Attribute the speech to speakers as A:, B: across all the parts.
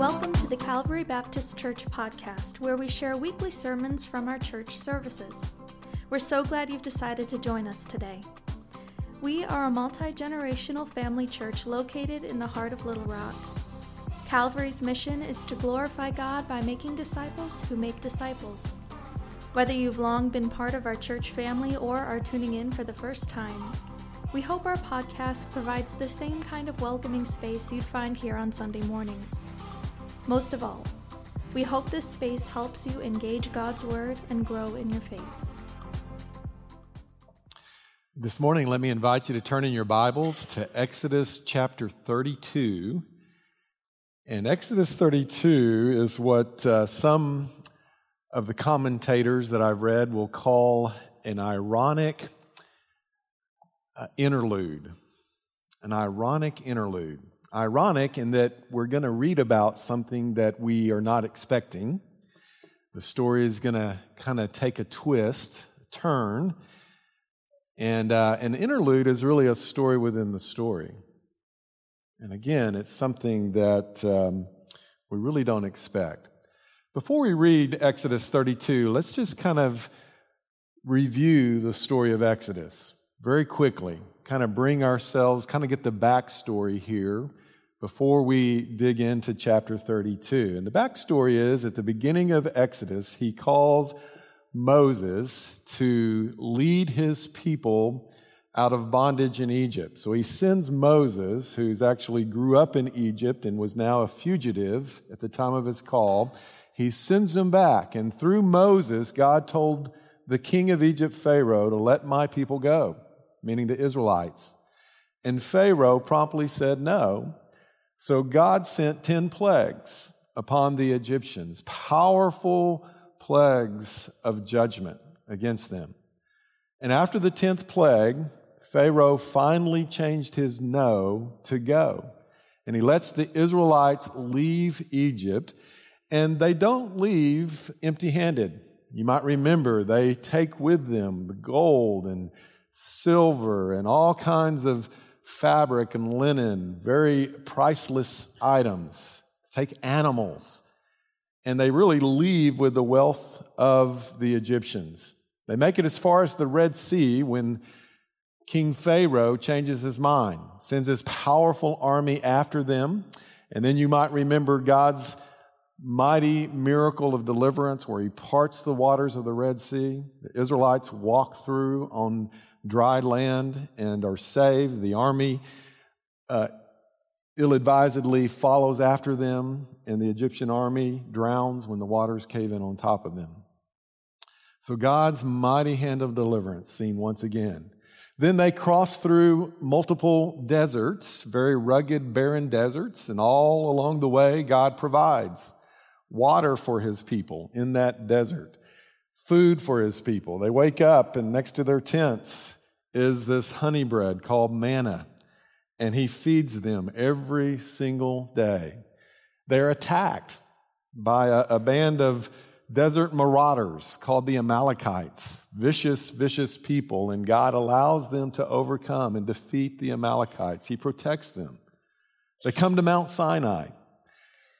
A: Welcome to the Calvary Baptist Church podcast, where we share weekly sermons from our church services. We're so glad you've decided to join us today. We are a multi generational family church located in the heart of Little Rock. Calvary's mission is to glorify God by making disciples who make disciples. Whether you've long been part of our church family or are tuning in for the first time, we hope our podcast provides the same kind of welcoming space you'd find here on Sunday mornings. Most of all, we hope this space helps you engage God's Word and grow in your faith.
B: This morning, let me invite you to turn in your Bibles to Exodus chapter 32. And Exodus 32 is what uh, some of the commentators that I've read will call an ironic uh, interlude. An ironic interlude. Ironic in that we're going to read about something that we are not expecting. The story is going to kind of take a twist, a turn. And uh, an interlude is really a story within the story. And again, it's something that um, we really don't expect. Before we read Exodus 32, let's just kind of review the story of Exodus very quickly, kind of bring ourselves, kind of get the backstory here before we dig into chapter 32. And the backstory is at the beginning of Exodus, he calls Moses to lead his people out of bondage in Egypt. So he sends Moses, who's actually grew up in Egypt and was now a fugitive at the time of his call, he sends him back. And through Moses, God told the king of Egypt, Pharaoh, to let my people go, meaning the Israelites. And Pharaoh promptly said no. So God sent 10 plagues upon the Egyptians, powerful plagues of judgment against them. And after the 10th plague, Pharaoh finally changed his no to go. And he lets the Israelites leave Egypt, and they don't leave empty handed. You might remember they take with them the gold and silver and all kinds of fabric and linen, very priceless items. Take animals. And they really leave with the wealth of the Egyptians. They make it as far as the Red Sea when King Pharaoh changes his mind, sends his powerful army after them. And then you might remember God's mighty miracle of deliverance where he parts the waters of the Red Sea. The Israelites walk through on dry land and are saved. The army uh, ill advisedly follows after them, and the Egyptian army drowns when the waters cave in on top of them. So God's mighty hand of deliverance seen once again. Then they cross through multiple deserts, very rugged, barren deserts, and all along the way, God provides water for his people in that desert food for his people. They wake up, and next to their tents is this honey bread called manna, and he feeds them every single day. They're attacked by a, a band of desert marauders called the Amalekites, vicious, vicious people, and God allows them to overcome and defeat the Amalekites. He protects them. They come to Mount Sinai.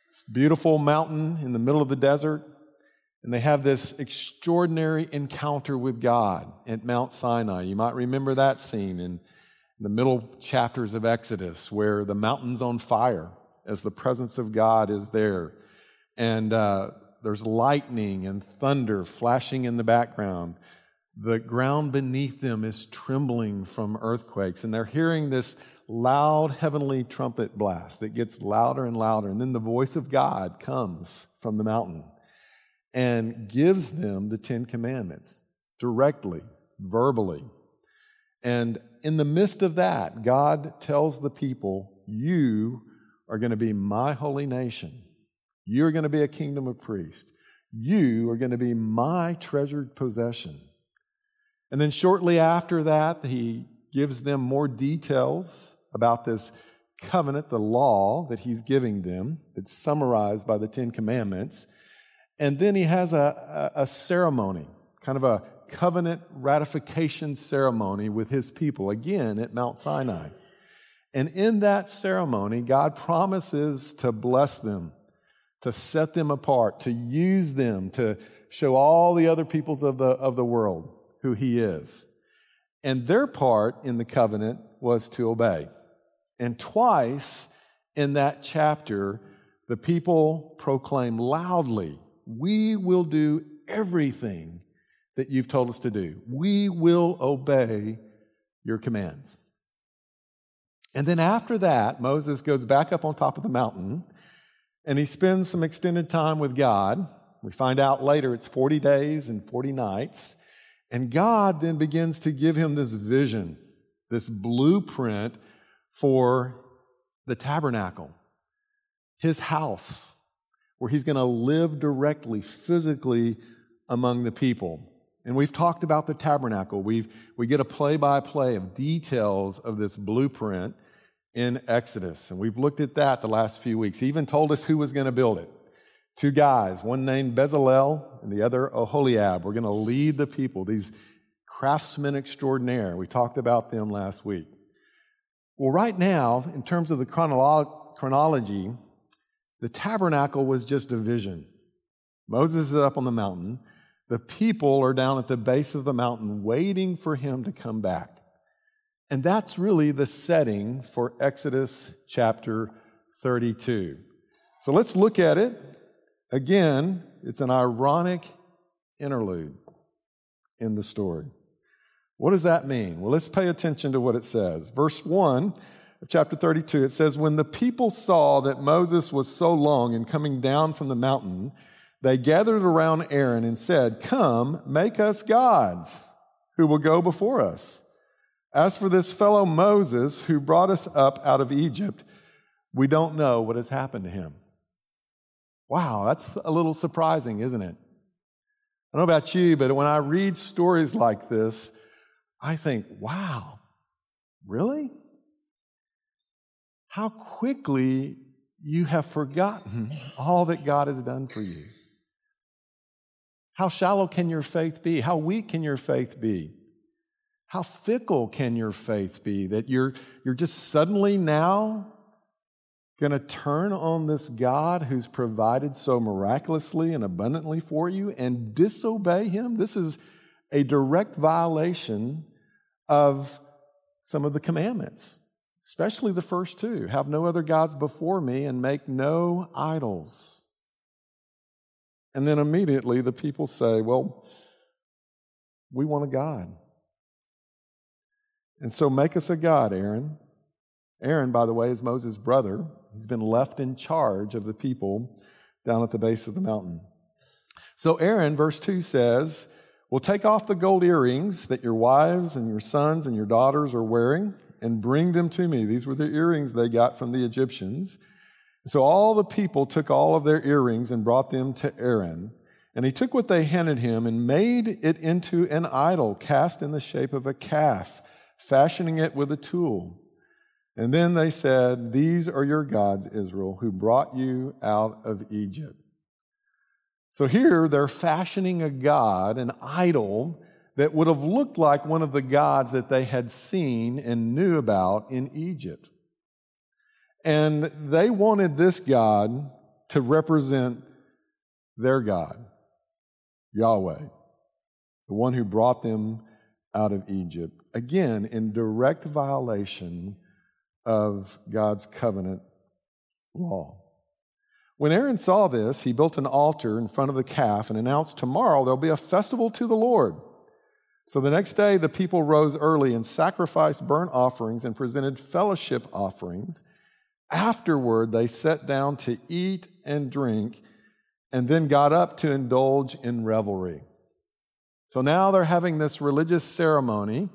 B: It's a beautiful mountain in the middle of the desert. And they have this extraordinary encounter with God at Mount Sinai. You might remember that scene in the middle chapters of Exodus where the mountain's on fire as the presence of God is there. And uh, there's lightning and thunder flashing in the background. The ground beneath them is trembling from earthquakes, and they're hearing this loud heavenly trumpet blast that gets louder and louder. And then the voice of God comes from the mountain and gives them the Ten Commandments directly, verbally. And in the midst of that, God tells the people, You are going to be my holy nation. You're going to be a kingdom of priests. You are going to be my treasured possession. And then shortly after that, he gives them more details about this covenant, the law that he's giving them, that's summarized by the Ten Commandments. And then he has a, a, a ceremony, kind of a covenant ratification ceremony with his people, again at Mount Sinai. And in that ceremony, God promises to bless them to set them apart, to use them to show all the other peoples of the, of the world who he is. And their part in the covenant was to obey. And twice in that chapter, the people proclaim loudly, We will do everything that you've told us to do. We will obey your commands. And then after that, Moses goes back up on top of the mountain and he spends some extended time with God. We find out later it's 40 days and 40 nights. And God then begins to give him this vision, this blueprint for the tabernacle, his house, where he's going to live directly, physically among the people. And we've talked about the tabernacle. We've, we get a play by play of details of this blueprint in Exodus. And we've looked at that the last few weeks. He even told us who was going to build it. Two guys, one named Bezalel and the other Oholiab. We're going to lead the people, these craftsmen extraordinaire. We talked about them last week. Well, right now, in terms of the chronolo- chronology, the tabernacle was just a vision. Moses is up on the mountain. The people are down at the base of the mountain waiting for him to come back. And that's really the setting for Exodus chapter 32. So let's look at it. Again, it's an ironic interlude in the story. What does that mean? Well, let's pay attention to what it says. Verse 1 of chapter 32, it says, When the people saw that Moses was so long in coming down from the mountain, they gathered around Aaron and said, Come, make us gods who will go before us. As for this fellow Moses who brought us up out of Egypt, we don't know what has happened to him. Wow, that's a little surprising, isn't it? I don't know about you, but when I read stories like this, I think, wow, really? How quickly you have forgotten all that God has done for you. How shallow can your faith be? How weak can your faith be? How fickle can your faith be that you're, you're just suddenly now going to turn on this God who's provided so miraculously and abundantly for you and disobey him? This is a direct violation of some of the commandments, especially the first two have no other gods before me and make no idols. And then immediately the people say, Well, we want a God. And so make us a God, Aaron. Aaron, by the way, is Moses' brother. He's been left in charge of the people down at the base of the mountain. So Aaron, verse 2 says, Well, take off the gold earrings that your wives and your sons and your daughters are wearing and bring them to me. These were the earrings they got from the Egyptians. So all the people took all of their earrings and brought them to Aaron. And he took what they handed him and made it into an idol cast in the shape of a calf fashioning it with a tool. And then they said, These are your gods, Israel, who brought you out of Egypt. So here they're fashioning a god, an idol, that would have looked like one of the gods that they had seen and knew about in Egypt. And they wanted this God to represent their God, Yahweh, the one who brought them out of Egypt again, in direct violation of God's covenant law. When Aaron saw this, he built an altar in front of the calf and announced, Tomorrow there'll be a festival to the Lord. So the next day, the people rose early and sacrificed burnt offerings and presented fellowship offerings. Afterward, they sat down to eat and drink and then got up to indulge in revelry. So now they're having this religious ceremony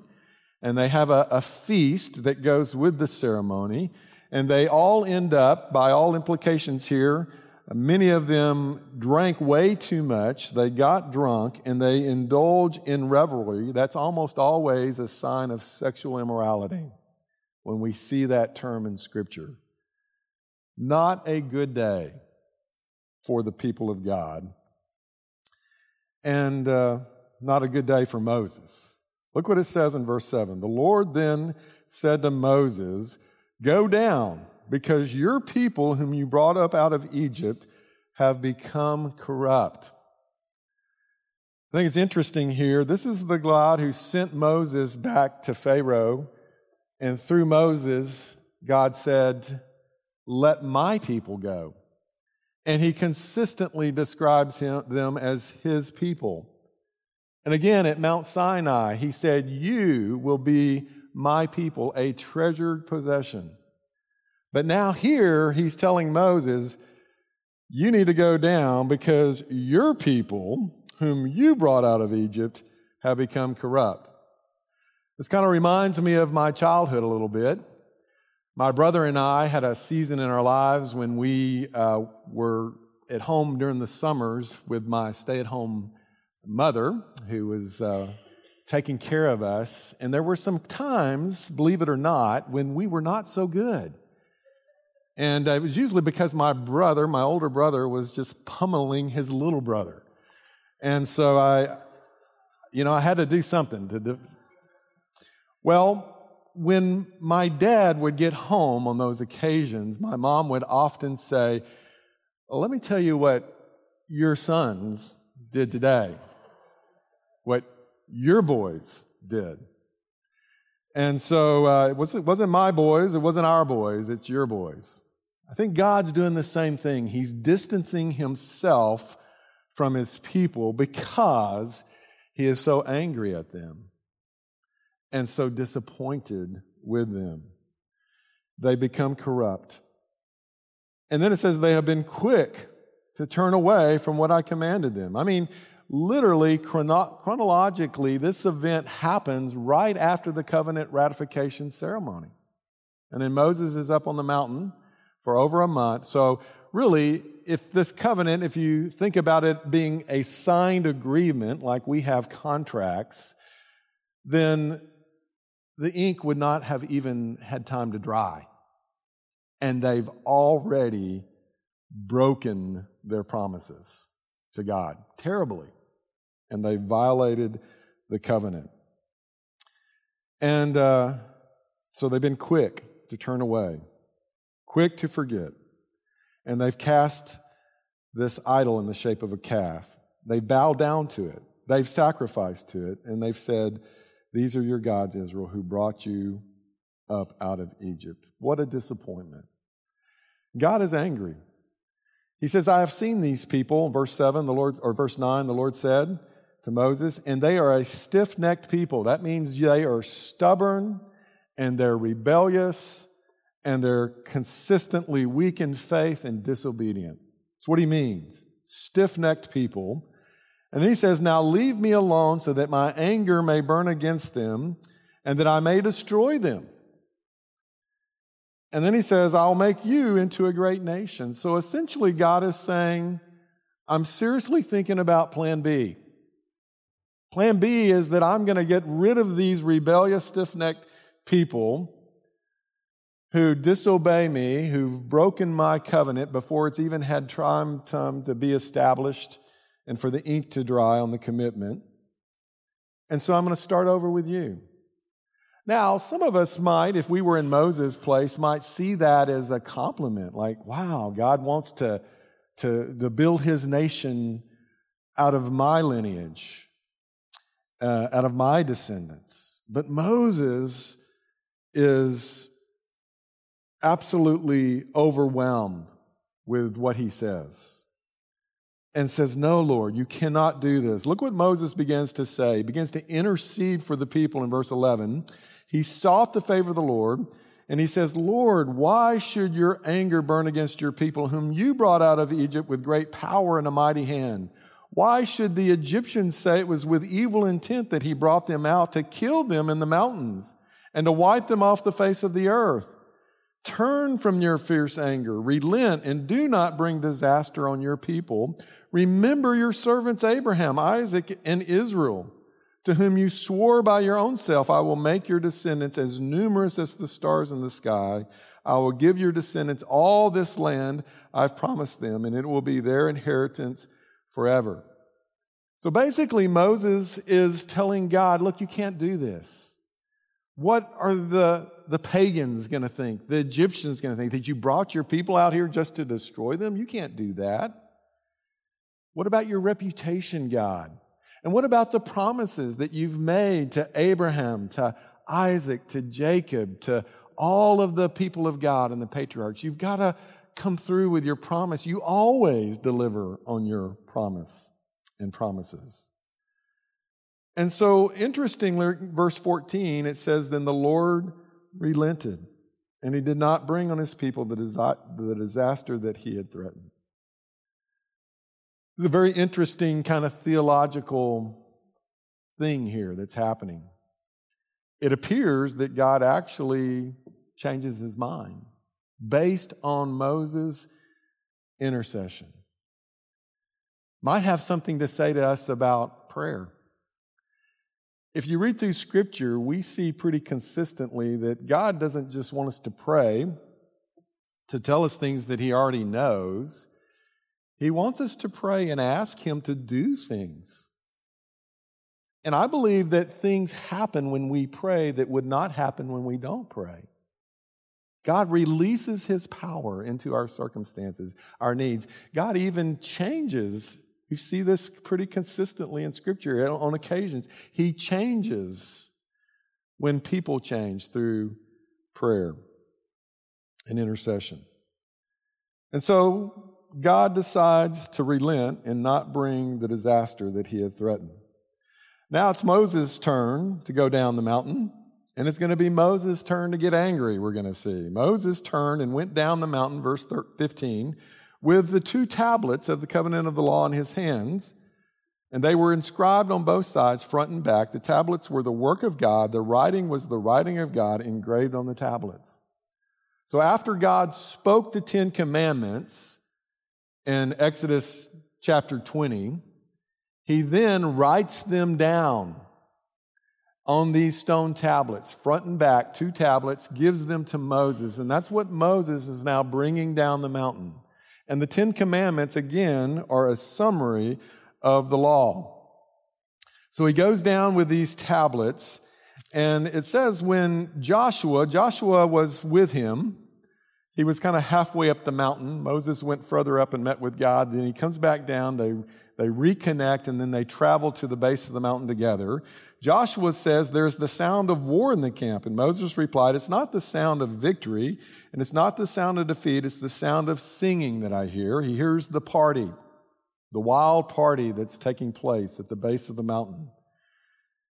B: and they have a, a feast that goes with the ceremony. And they all end up, by all implications here, many of them drank way too much. They got drunk and they indulge in revelry. That's almost always a sign of sexual immorality when we see that term in Scripture. Not a good day for the people of God. And uh, not a good day for Moses. Look what it says in verse 7. The Lord then said to Moses, Go down, because your people whom you brought up out of Egypt have become corrupt. I think it's interesting here. This is the God who sent Moses back to Pharaoh, and through Moses, God said, Let my people go. And he consistently describes him, them as his people. And again, at Mount Sinai, he said, You will be my people, a treasured possession. But now here, he's telling Moses, You need to go down because your people, whom you brought out of Egypt, have become corrupt. This kind of reminds me of my childhood a little bit. My brother and I had a season in our lives when we uh, were at home during the summers with my stay at home mother who was uh, taking care of us. And there were some times, believe it or not, when we were not so good. And it was usually because my brother, my older brother, was just pummeling his little brother. And so I, you know, I had to do something to do. Well, when my dad would get home on those occasions, my mom would often say, well, Let me tell you what your sons did today, what your boys did. And so uh, it, wasn't, it wasn't my boys, it wasn't our boys, it's your boys. I think God's doing the same thing. He's distancing himself from his people because he is so angry at them and so disappointed with them. They become corrupt. And then it says they have been quick to turn away from what I commanded them. I mean, literally, chrono- chronologically, this event happens right after the covenant ratification ceremony. And then Moses is up on the mountain for over a month. So, really, if this covenant, if you think about it being a signed agreement, like we have contracts, then the ink would not have even had time to dry. And they've already broken their promises to God terribly. And they violated the covenant. And uh, so they've been quick to turn away, quick to forget. And they've cast this idol in the shape of a calf. They bow down to it. They've sacrificed to it. And they've said, these are your gods, Israel, who brought you up out of Egypt. What a disappointment. God is angry. He says, I have seen these people, verse 7, the Lord, or verse 9, the Lord said to Moses, and they are a stiff necked people. That means they are stubborn and they're rebellious and they're consistently weak in faith and disobedient. That's what he means. Stiff necked people and then he says, Now leave me alone so that my anger may burn against them and that I may destroy them. And then he says, I'll make you into a great nation. So essentially, God is saying, I'm seriously thinking about plan B. Plan B is that I'm going to get rid of these rebellious, stiff necked people who disobey me, who've broken my covenant before it's even had time to be established and for the ink to dry on the commitment. And so I'm going to start over with you. Now, some of us might, if we were in Moses' place, might see that as a compliment, like, wow, God wants to, to, to build his nation out of my lineage, uh, out of my descendants. But Moses is absolutely overwhelmed with what he says and says, No, Lord, you cannot do this. Look what Moses begins to say. He begins to intercede for the people in verse 11. He sought the favor of the Lord, and he says, Lord, why should your anger burn against your people, whom you brought out of Egypt with great power and a mighty hand? Why should the Egyptians say it was with evil intent that he brought them out to kill them in the mountains and to wipe them off the face of the earth? Turn from your fierce anger, relent, and do not bring disaster on your people. Remember your servants Abraham, Isaac, and Israel, to whom you swore by your own self, I will make your descendants as numerous as the stars in the sky. I will give your descendants all this land I've promised them, and it will be their inheritance forever. So basically, Moses is telling God, look, you can't do this. What are the the pagans going to think? The Egyptians going to think that you brought your people out here just to destroy them? You can't do that. What about your reputation, God? And what about the promises that you've made to Abraham, to Isaac, to Jacob, to all of the people of God and the patriarchs? You've got to come through with your promise. You always deliver on your promise and promises. And so, interestingly, verse 14, it says, Then the Lord relented, and he did not bring on his people the, the disaster that he had threatened. There's a very interesting kind of theological thing here that's happening. It appears that God actually changes his mind based on Moses' intercession. Might have something to say to us about prayer. If you read through scripture, we see pretty consistently that God doesn't just want us to pray to tell us things that he already knows. He wants us to pray and ask Him to do things. And I believe that things happen when we pray that would not happen when we don't pray. God releases His power into our circumstances, our needs. God even changes. You see this pretty consistently in Scripture eh, on occasions. He changes when people change through prayer and intercession. And so God decides to relent and not bring the disaster that he had threatened. Now it's Moses' turn to go down the mountain, and it's going to be Moses' turn to get angry, we're going to see. Moses turned and went down the mountain, verse 15, with the two tablets of the covenant of the law in his hands, and they were inscribed on both sides, front and back. The tablets were the work of God, the writing was the writing of God engraved on the tablets. So after God spoke the Ten Commandments, in Exodus chapter 20, he then writes them down on these stone tablets, front and back, two tablets, gives them to Moses. And that's what Moses is now bringing down the mountain. And the Ten Commandments, again, are a summary of the law. So he goes down with these tablets, and it says when Joshua, Joshua was with him, he was kind of halfway up the mountain. Moses went further up and met with God. Then he comes back down. They, they reconnect and then they travel to the base of the mountain together. Joshua says there's the sound of war in the camp. And Moses replied, It's not the sound of victory and it's not the sound of defeat. It's the sound of singing that I hear. He hears the party, the wild party that's taking place at the base of the mountain.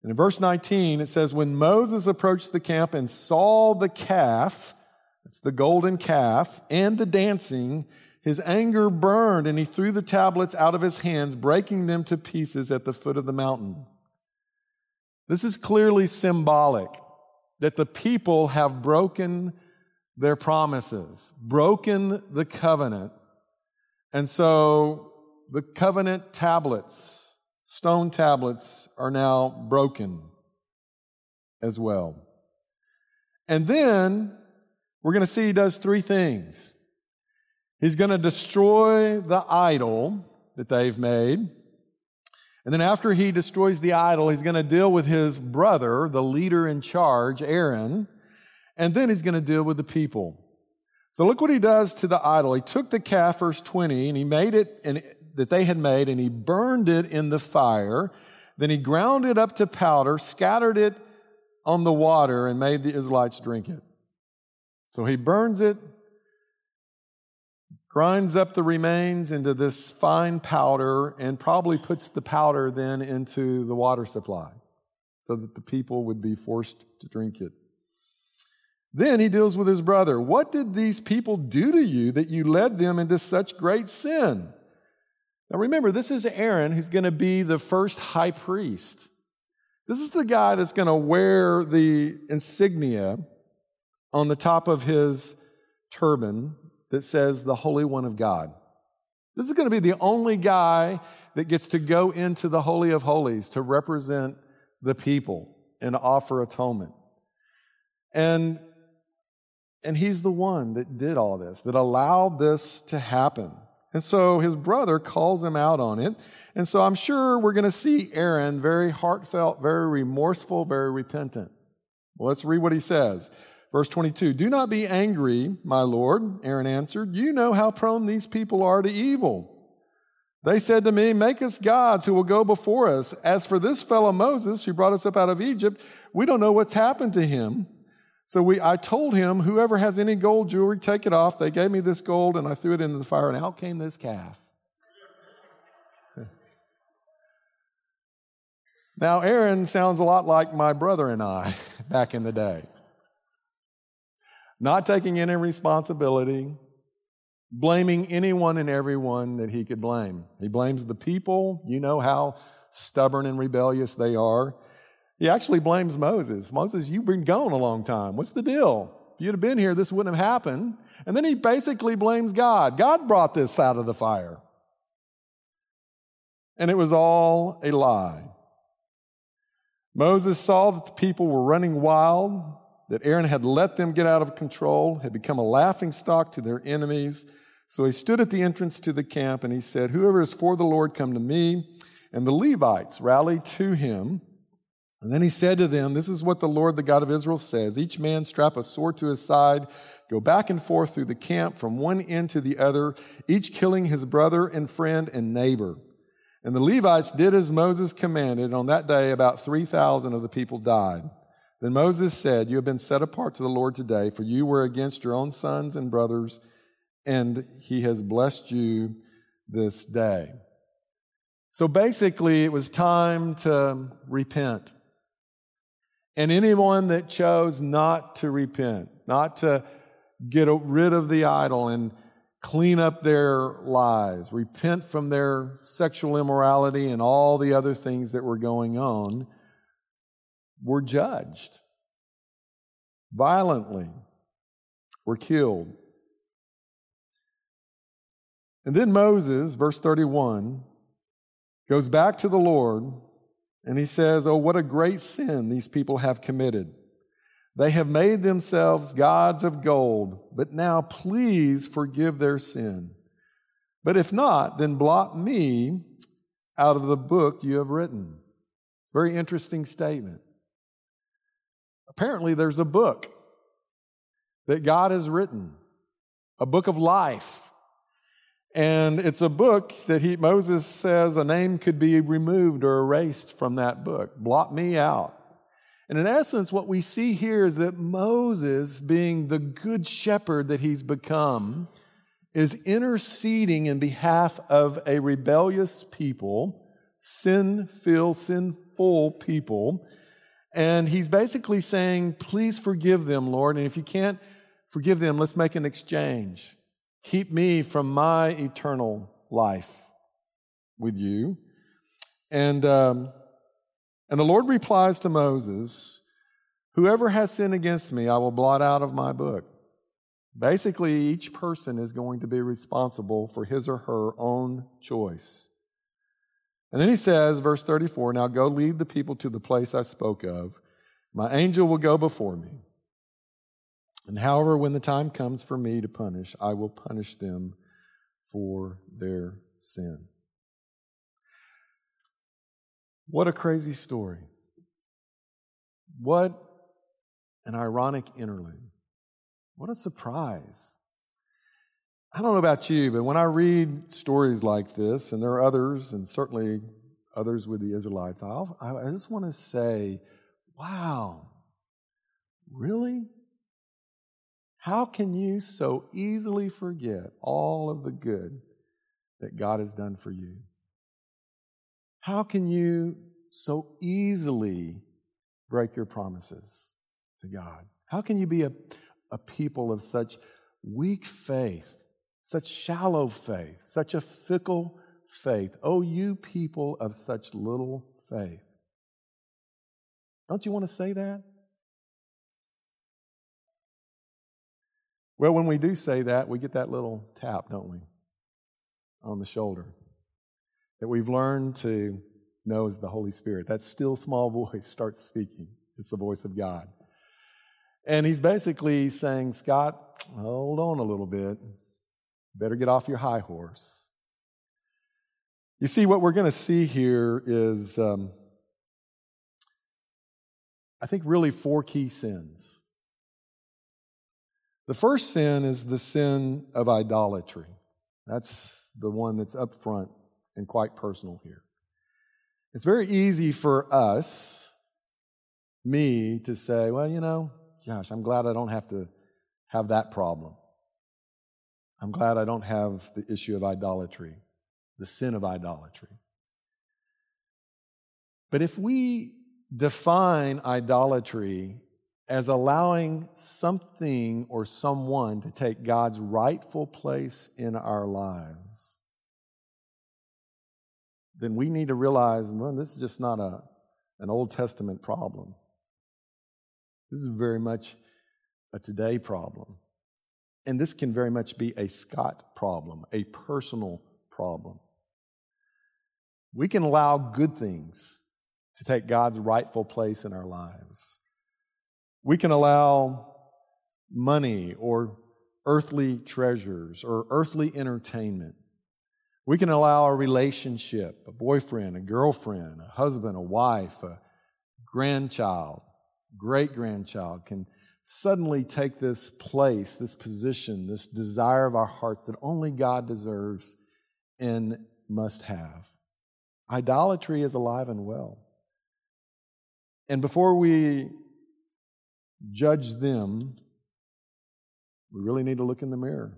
B: And in verse 19, it says, When Moses approached the camp and saw the calf, it's the golden calf and the dancing. His anger burned and he threw the tablets out of his hands, breaking them to pieces at the foot of the mountain. This is clearly symbolic that the people have broken their promises, broken the covenant. And so the covenant tablets, stone tablets, are now broken as well. And then we're going to see he does three things. He's going to destroy the idol that they've made. And then after he destroys the idol, he's going to deal with his brother, the leader in charge, Aaron. And then he's going to deal with the people. So look what he does to the idol. He took the calf, verse 20, and he made it in, that they had made, and he burned it in the fire. Then he ground it up to powder, scattered it on the water, and made the Israelites drink it. So he burns it, grinds up the remains into this fine powder, and probably puts the powder then into the water supply so that the people would be forced to drink it. Then he deals with his brother. What did these people do to you that you led them into such great sin? Now remember, this is Aaron who's going to be the first high priest. This is the guy that's going to wear the insignia on the top of his turban that says the Holy One of God. This is going to be the only guy that gets to go into the Holy of Holies to represent the people and offer atonement. And, and he's the one that did all this, that allowed this to happen. And so his brother calls him out on it. And so I'm sure we're going to see Aaron very heartfelt, very remorseful, very repentant. Well, let's read what he says. Verse 22 Do not be angry, my Lord, Aaron answered. You know how prone these people are to evil. They said to me, Make us gods who will go before us. As for this fellow Moses who brought us up out of Egypt, we don't know what's happened to him. So we, I told him, Whoever has any gold jewelry, take it off. They gave me this gold and I threw it into the fire, and out came this calf. now, Aaron sounds a lot like my brother and I back in the day. Not taking any responsibility, blaming anyone and everyone that he could blame. He blames the people. You know how stubborn and rebellious they are. He actually blames Moses. Moses, you've been gone a long time. What's the deal? If you'd have been here, this wouldn't have happened. And then he basically blames God. God brought this out of the fire. And it was all a lie. Moses saw that the people were running wild, that Aaron had let them get out of control, had become a laughing stock to their enemies, so he stood at the entrance to the camp and he said, Whoever is for the Lord, come to me. And the Levites rallied to him. And then he said to them, This is what the Lord, the God of Israel, says Each man strap a sword to his side, go back and forth through the camp from one end to the other, each killing his brother and friend and neighbor. And the Levites did as Moses commanded. And On that day, about 3,000 of the people died. Then Moses said, You have been set apart to the Lord today, for you were against your own sons and brothers and he has blessed you this day. So basically, it was time to repent. And anyone that chose not to repent, not to get rid of the idol and clean up their lives, repent from their sexual immorality and all the other things that were going on, were judged violently, were killed. And then Moses, verse 31, goes back to the Lord and he says, Oh, what a great sin these people have committed. They have made themselves gods of gold, but now please forgive their sin. But if not, then blot me out of the book you have written. Very interesting statement. Apparently, there's a book that God has written, a book of life and it's a book that he, Moses says a name could be removed or erased from that book. Blot me out. And in essence, what we see here is that Moses, being the good shepherd that he's become, is interceding in behalf of a rebellious people, sin filled, sinful people. And he's basically saying, Please forgive them, Lord. And if you can't forgive them, let's make an exchange. Keep me from my eternal life with you. And, um, and the Lord replies to Moses, Whoever has sinned against me, I will blot out of my book. Basically, each person is going to be responsible for his or her own choice. And then he says, verse 34, Now go lead the people to the place I spoke of. My angel will go before me. And however, when the time comes for me to punish, I will punish them for their sin. What a crazy story. What an ironic interlude. What a surprise. I don't know about you, but when I read stories like this, and there are others, and certainly others with the Israelites, I'll, I just want to say, wow, really? How can you so easily forget all of the good that God has done for you? How can you so easily break your promises to God? How can you be a, a people of such weak faith, such shallow faith, such a fickle faith? Oh, you people of such little faith. Don't you want to say that? Well, when we do say that, we get that little tap, don't we, on the shoulder that we've learned to know is the Holy Spirit. That still small voice starts speaking. It's the voice of God. And he's basically saying, Scott, hold on a little bit. Better get off your high horse. You see, what we're going to see here is, um, I think, really four key sins. The first sin is the sin of idolatry. That's the one that's up front and quite personal here. It's very easy for us, me, to say, well, you know, gosh, I'm glad I don't have to have that problem. I'm glad I don't have the issue of idolatry, the sin of idolatry. But if we define idolatry as allowing something or someone to take God's rightful place in our lives, then we need to realize well, this is just not a, an Old Testament problem. This is very much a today problem. And this can very much be a Scott problem, a personal problem. We can allow good things to take God's rightful place in our lives. We can allow money or earthly treasures or earthly entertainment. We can allow a relationship, a boyfriend, a girlfriend, a husband, a wife, a grandchild, great grandchild can suddenly take this place, this position, this desire of our hearts that only God deserves and must have. Idolatry is alive and well. And before we judge them, we really need to look in the mirror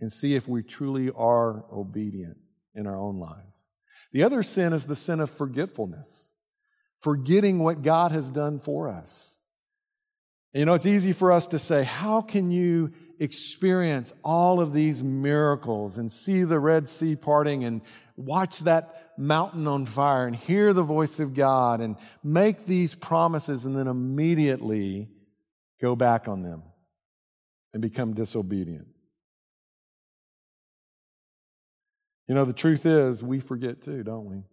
B: and see if we truly are obedient in our own lives. The other sin is the sin of forgetfulness, forgetting what God has done for us. You know, it's easy for us to say, How can you experience all of these miracles and see the Red Sea parting and watch that mountain on fire and hear the voice of God and make these promises and then immediately go back on them and become disobedient? You know, the truth is, we forget too, don't we?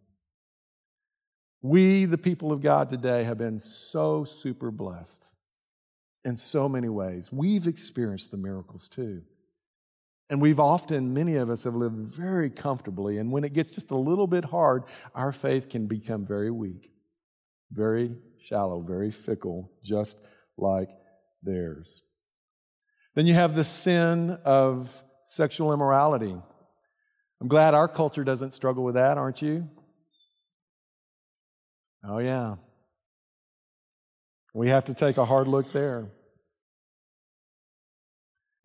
B: We, the people of God today, have been so super blessed in so many ways. We've experienced the miracles too. And we've often, many of us have lived very comfortably. And when it gets just a little bit hard, our faith can become very weak, very shallow, very fickle, just like theirs. Then you have the sin of sexual immorality. I'm glad our culture doesn't struggle with that, aren't you? Oh, yeah. We have to take a hard look there.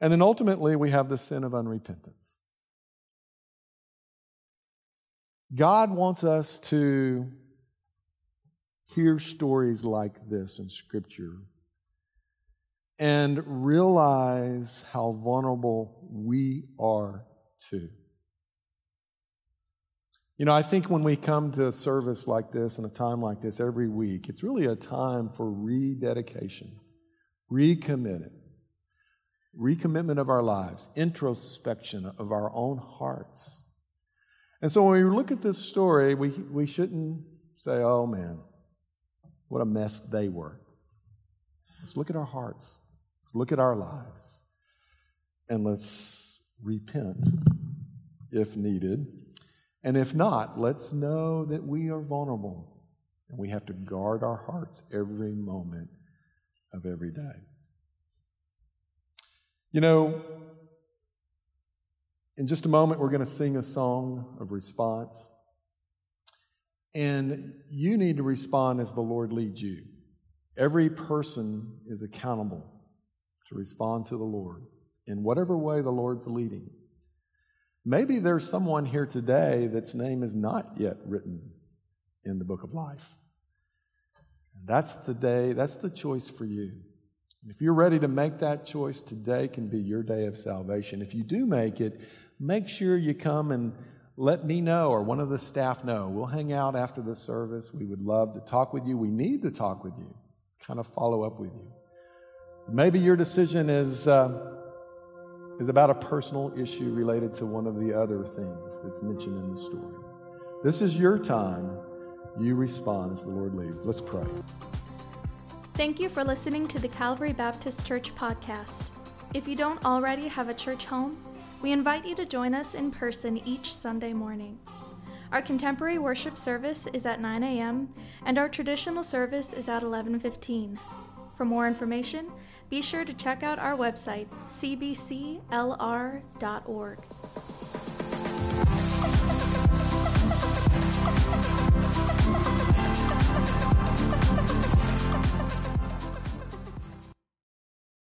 B: And then ultimately, we have the sin of unrepentance. God wants us to hear stories like this in Scripture and realize how vulnerable we are too. You know, I think when we come to a service like this and a time like this every week, it's really a time for rededication, recommitment, recommitment of our lives, introspection of our own hearts. And so when we look at this story, we, we shouldn't say, oh man, what a mess they were. Let's look at our hearts, let's look at our lives, and let's repent if needed and if not, let's know that we are vulnerable and we have to guard our hearts every moment of every day. You know, in just a moment, we're going to sing a song of response. And you need to respond as the Lord leads you. Every person is accountable to respond to the Lord in whatever way the Lord's leading. Maybe there's someone here today that's name is not yet written in the book of life. That's the day, that's the choice for you. If you're ready to make that choice, today can be your day of salvation. If you do make it, make sure you come and let me know or one of the staff know. We'll hang out after the service. We would love to talk with you. We need to talk with you, kind of follow up with you. Maybe your decision is. Uh, is about a personal issue related to one of the other things that's mentioned in the story. This is your time. You respond as the Lord leads. Let's pray.
A: Thank you for listening to the Calvary Baptist Church podcast. If you don't already have a church home, we invite you to join us in person each Sunday morning. Our contemporary worship service is at 9 a.m. and our traditional service is at 11:15. For more information, be sure to check out our website, cbclr.org.